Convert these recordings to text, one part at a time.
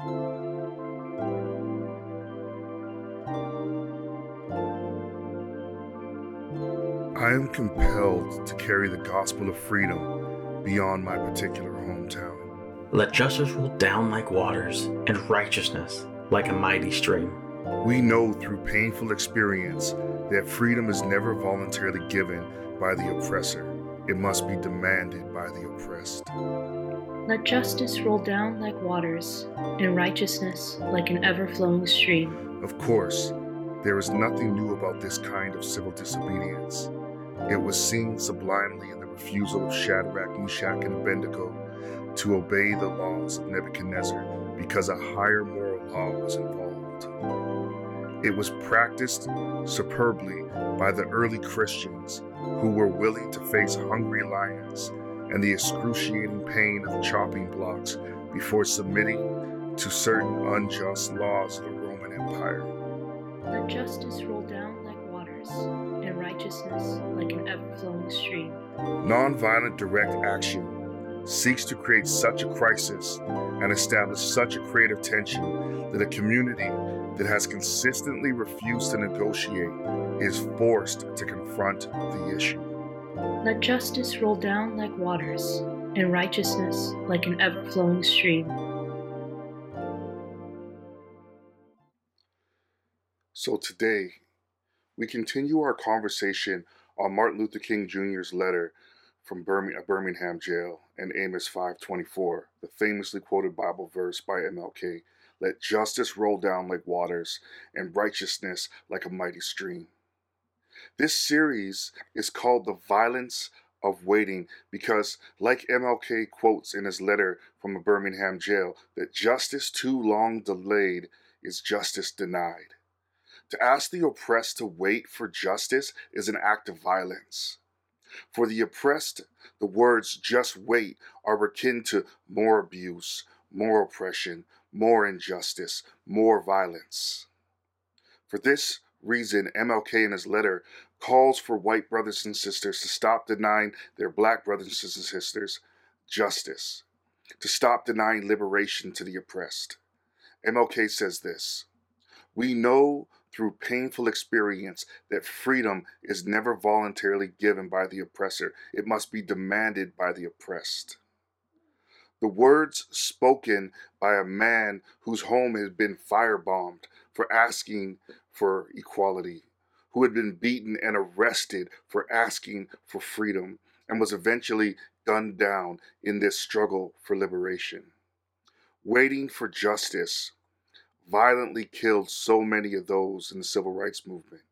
I am compelled to carry the gospel of freedom beyond my particular hometown. Let justice roll down like waters and righteousness like a mighty stream. We know through painful experience that freedom is never voluntarily given by the oppressor, it must be demanded by the oppressed. Let justice roll down like waters, and righteousness like an ever flowing stream. Of course, there is nothing new about this kind of civil disobedience. It was seen sublimely in the refusal of Shadrach, Meshach, and Abednego to obey the laws of Nebuchadnezzar because a higher moral law was involved. It was practiced superbly by the early Christians who were willing to face hungry lions and the excruciating pain of chopping blocks before submitting to certain unjust laws of the Roman Empire. Let justice roll down like waters, and righteousness like an ever flowing stream. Nonviolent direct action seeks to create such a crisis and establish such a creative tension that a community that has consistently refused to negotiate is forced to confront the issue. Let justice roll down like waters, and righteousness like an ever flowing stream. So today, we continue our conversation on Martin Luther King Jr.'s letter from Birmingham jail and Amos 5:24, the famously quoted Bible verse by MLK, "Let justice roll down like waters and righteousness like a mighty stream." This series is called The Violence of Waiting because like MLK quotes in his letter from a Birmingham jail that justice too long delayed is justice denied. To ask the oppressed to wait for justice is an act of violence. For the oppressed, the words just wait are akin to more abuse, more oppression, more injustice, more violence. For this reason, MLK in his letter calls for white brothers and sisters to stop denying their black brothers and sisters justice, to stop denying liberation to the oppressed. MLK says this We know through painful experience that freedom is never voluntarily given by the oppressor, it must be demanded by the oppressed. The words spoken by a man whose home has been firebombed for asking for equality, who had been beaten and arrested for asking for freedom, and was eventually gunned down in this struggle for liberation. Waiting for justice violently killed so many of those in the civil rights movement.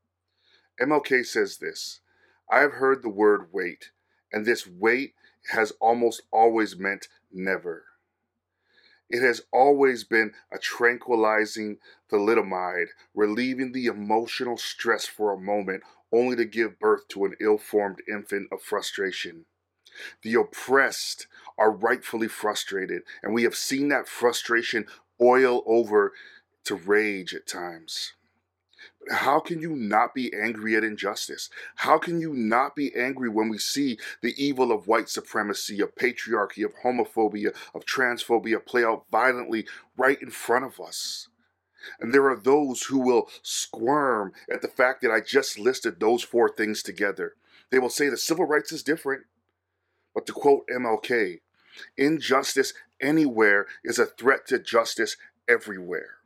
MLK says this I have heard the word wait, and this wait has almost always meant never. It has always been a tranquilizing thalidomide, relieving the emotional stress for a moment, only to give birth to an ill formed infant of frustration. The oppressed are rightfully frustrated, and we have seen that frustration boil over to rage at times. How can you not be angry at injustice? How can you not be angry when we see the evil of white supremacy, of patriarchy, of homophobia, of transphobia play out violently right in front of us? And there are those who will squirm at the fact that I just listed those four things together. They will say the civil rights is different. But to quote MLK, injustice anywhere is a threat to justice everywhere.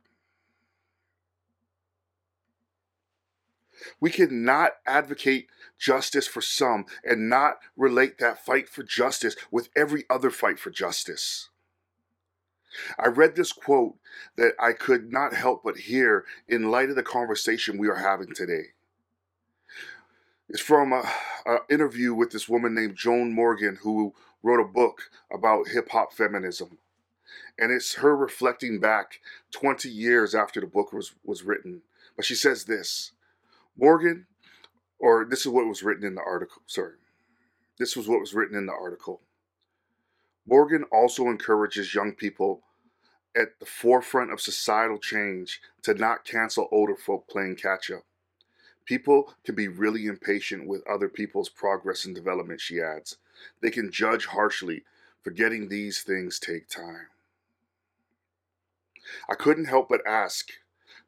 We cannot advocate justice for some and not relate that fight for justice with every other fight for justice. I read this quote that I could not help but hear in light of the conversation we are having today. It's from an interview with this woman named Joan Morgan, who wrote a book about hip hop feminism. And it's her reflecting back 20 years after the book was, was written. But she says this Morgan, or this is what was written in the article, sorry. This was what was written in the article. Morgan also encourages young people at the forefront of societal change to not cancel older folk playing catch up. People can be really impatient with other people's progress and development, she adds. They can judge harshly, forgetting these things take time. I couldn't help but ask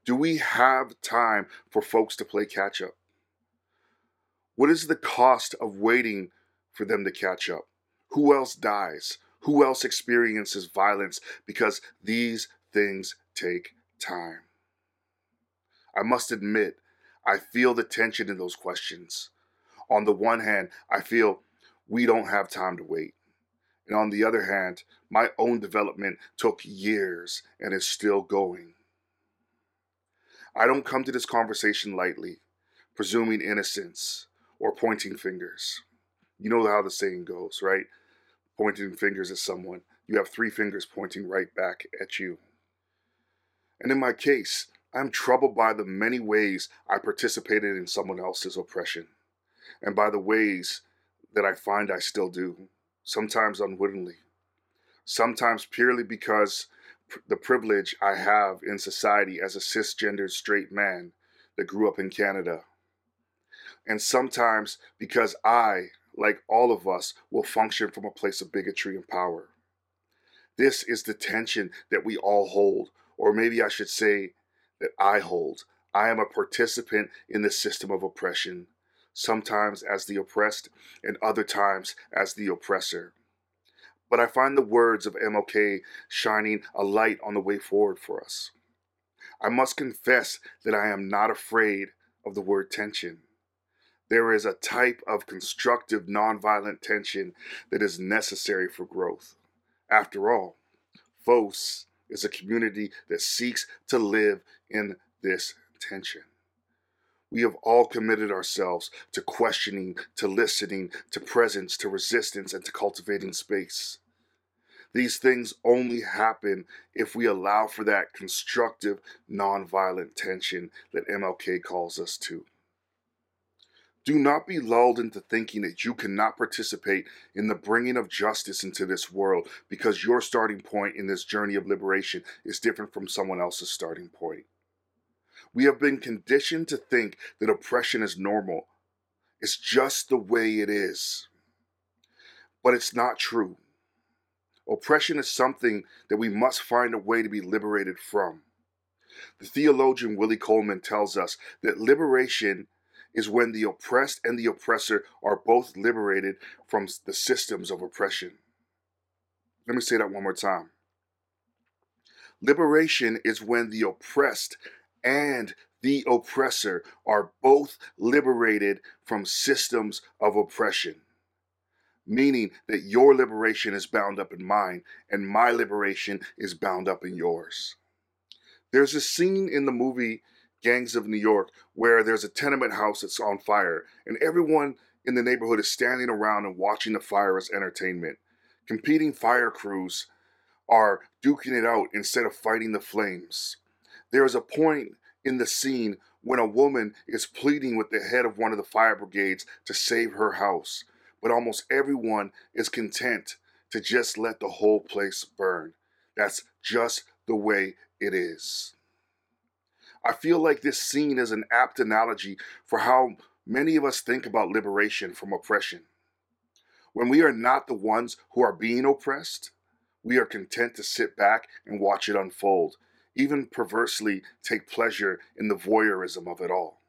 do we have time for folks to play catch up? What is the cost of waiting for them to catch up? Who else dies? Who else experiences violence? Because these things take time. I must admit, I feel the tension in those questions. On the one hand, I feel we don't have time to wait. And on the other hand, my own development took years and is still going. I don't come to this conversation lightly, presuming innocence or pointing fingers. You know how the saying goes, right? Pointing fingers at someone. You have three fingers pointing right back at you. And in my case, I'm troubled by the many ways I participated in someone else's oppression, and by the ways that I find I still do, sometimes unwittingly, sometimes purely because the privilege I have in society as a cisgendered straight man that grew up in Canada. And sometimes because I, like all of us, will function from a place of bigotry and power. This is the tension that we all hold, or maybe I should say that I hold. I am a participant in the system of oppression, sometimes as the oppressed and other times as the oppressor. But I find the words of MLK shining a light on the way forward for us. I must confess that I am not afraid of the word tension. There is a type of constructive nonviolent tension that is necessary for growth. After all, FOS is a community that seeks to live in this tension. We have all committed ourselves to questioning, to listening, to presence, to resistance, and to cultivating space. These things only happen if we allow for that constructive, nonviolent tension that MLK calls us to. Do not be lulled into thinking that you cannot participate in the bringing of justice into this world because your starting point in this journey of liberation is different from someone else's starting point. We have been conditioned to think that oppression is normal. It's just the way it is. But it's not true. Oppression is something that we must find a way to be liberated from. The theologian Willie Coleman tells us that liberation is when the oppressed and the oppressor are both liberated from the systems of oppression. Let me say that one more time. Liberation is when the oppressed and the oppressor are both liberated from systems of oppression. Meaning that your liberation is bound up in mine, and my liberation is bound up in yours. There's a scene in the movie Gangs of New York where there's a tenement house that's on fire, and everyone in the neighborhood is standing around and watching the fire as entertainment. Competing fire crews are duking it out instead of fighting the flames. There is a point in the scene when a woman is pleading with the head of one of the fire brigades to save her house, but almost everyone is content to just let the whole place burn. That's just the way it is. I feel like this scene is an apt analogy for how many of us think about liberation from oppression. When we are not the ones who are being oppressed, we are content to sit back and watch it unfold even perversely take pleasure in the voyeurism of it all.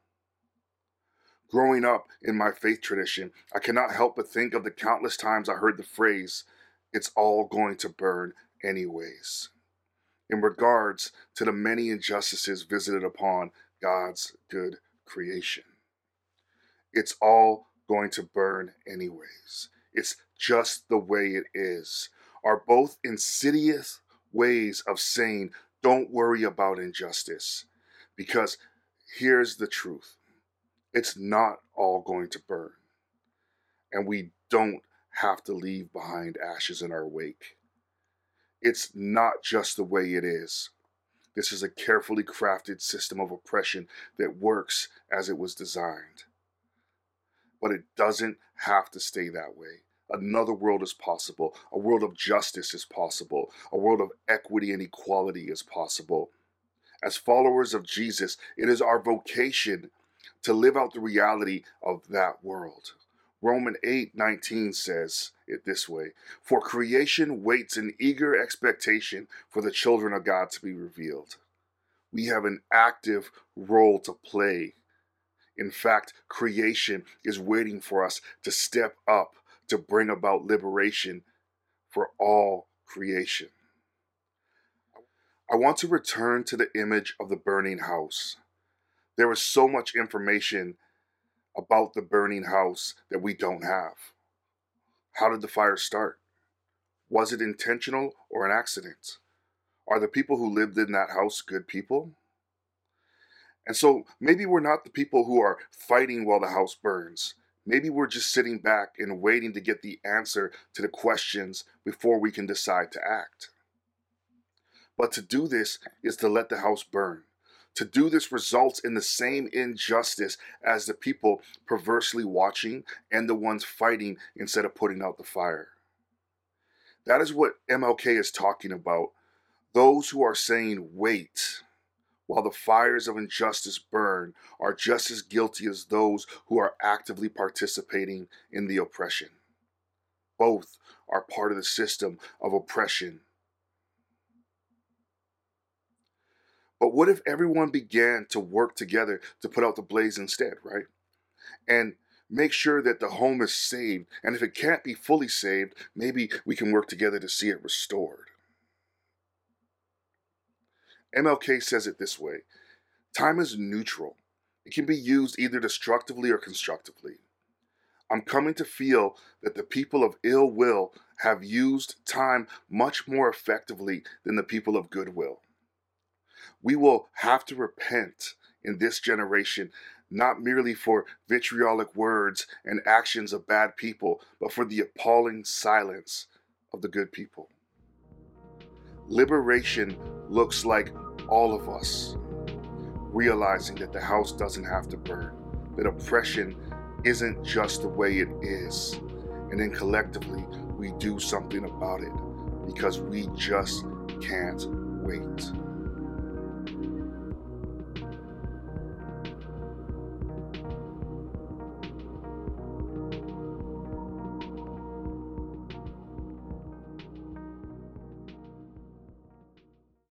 Growing up in my faith tradition, I cannot help but think of the countless times I heard the phrase, it's all going to burn anyways, in regards to the many injustices visited upon God's good creation. It's all going to burn anyways. It's just the way it is, are both insidious ways of saying don't worry about injustice because here's the truth it's not all going to burn. And we don't have to leave behind ashes in our wake. It's not just the way it is. This is a carefully crafted system of oppression that works as it was designed. But it doesn't have to stay that way. Another world is possible. A world of justice is possible. A world of equity and equality is possible. As followers of Jesus, it is our vocation to live out the reality of that world. Roman 8:19 says it this way, "For creation waits in eager expectation for the children of God to be revealed." We have an active role to play. In fact, creation is waiting for us to step up to bring about liberation for all creation. I want to return to the image of the burning house. There is so much information about the burning house that we don't have. How did the fire start? Was it intentional or an accident? Are the people who lived in that house good people? And so maybe we're not the people who are fighting while the house burns. Maybe we're just sitting back and waiting to get the answer to the questions before we can decide to act. But to do this is to let the house burn. To do this results in the same injustice as the people perversely watching and the ones fighting instead of putting out the fire. That is what MLK is talking about. Those who are saying, wait, while the fires of injustice burn, are just as guilty as those who are actively participating in the oppression. Both are part of the system of oppression But what if everyone began to work together to put out the blaze instead, right? And make sure that the home is saved. And if it can't be fully saved, maybe we can work together to see it restored. MLK says it this way time is neutral, it can be used either destructively or constructively. I'm coming to feel that the people of ill will have used time much more effectively than the people of goodwill. We will have to repent in this generation, not merely for vitriolic words and actions of bad people, but for the appalling silence of the good people. Liberation looks like all of us realizing that the house doesn't have to burn, that oppression isn't just the way it is, and then collectively we do something about it because we just can't wait.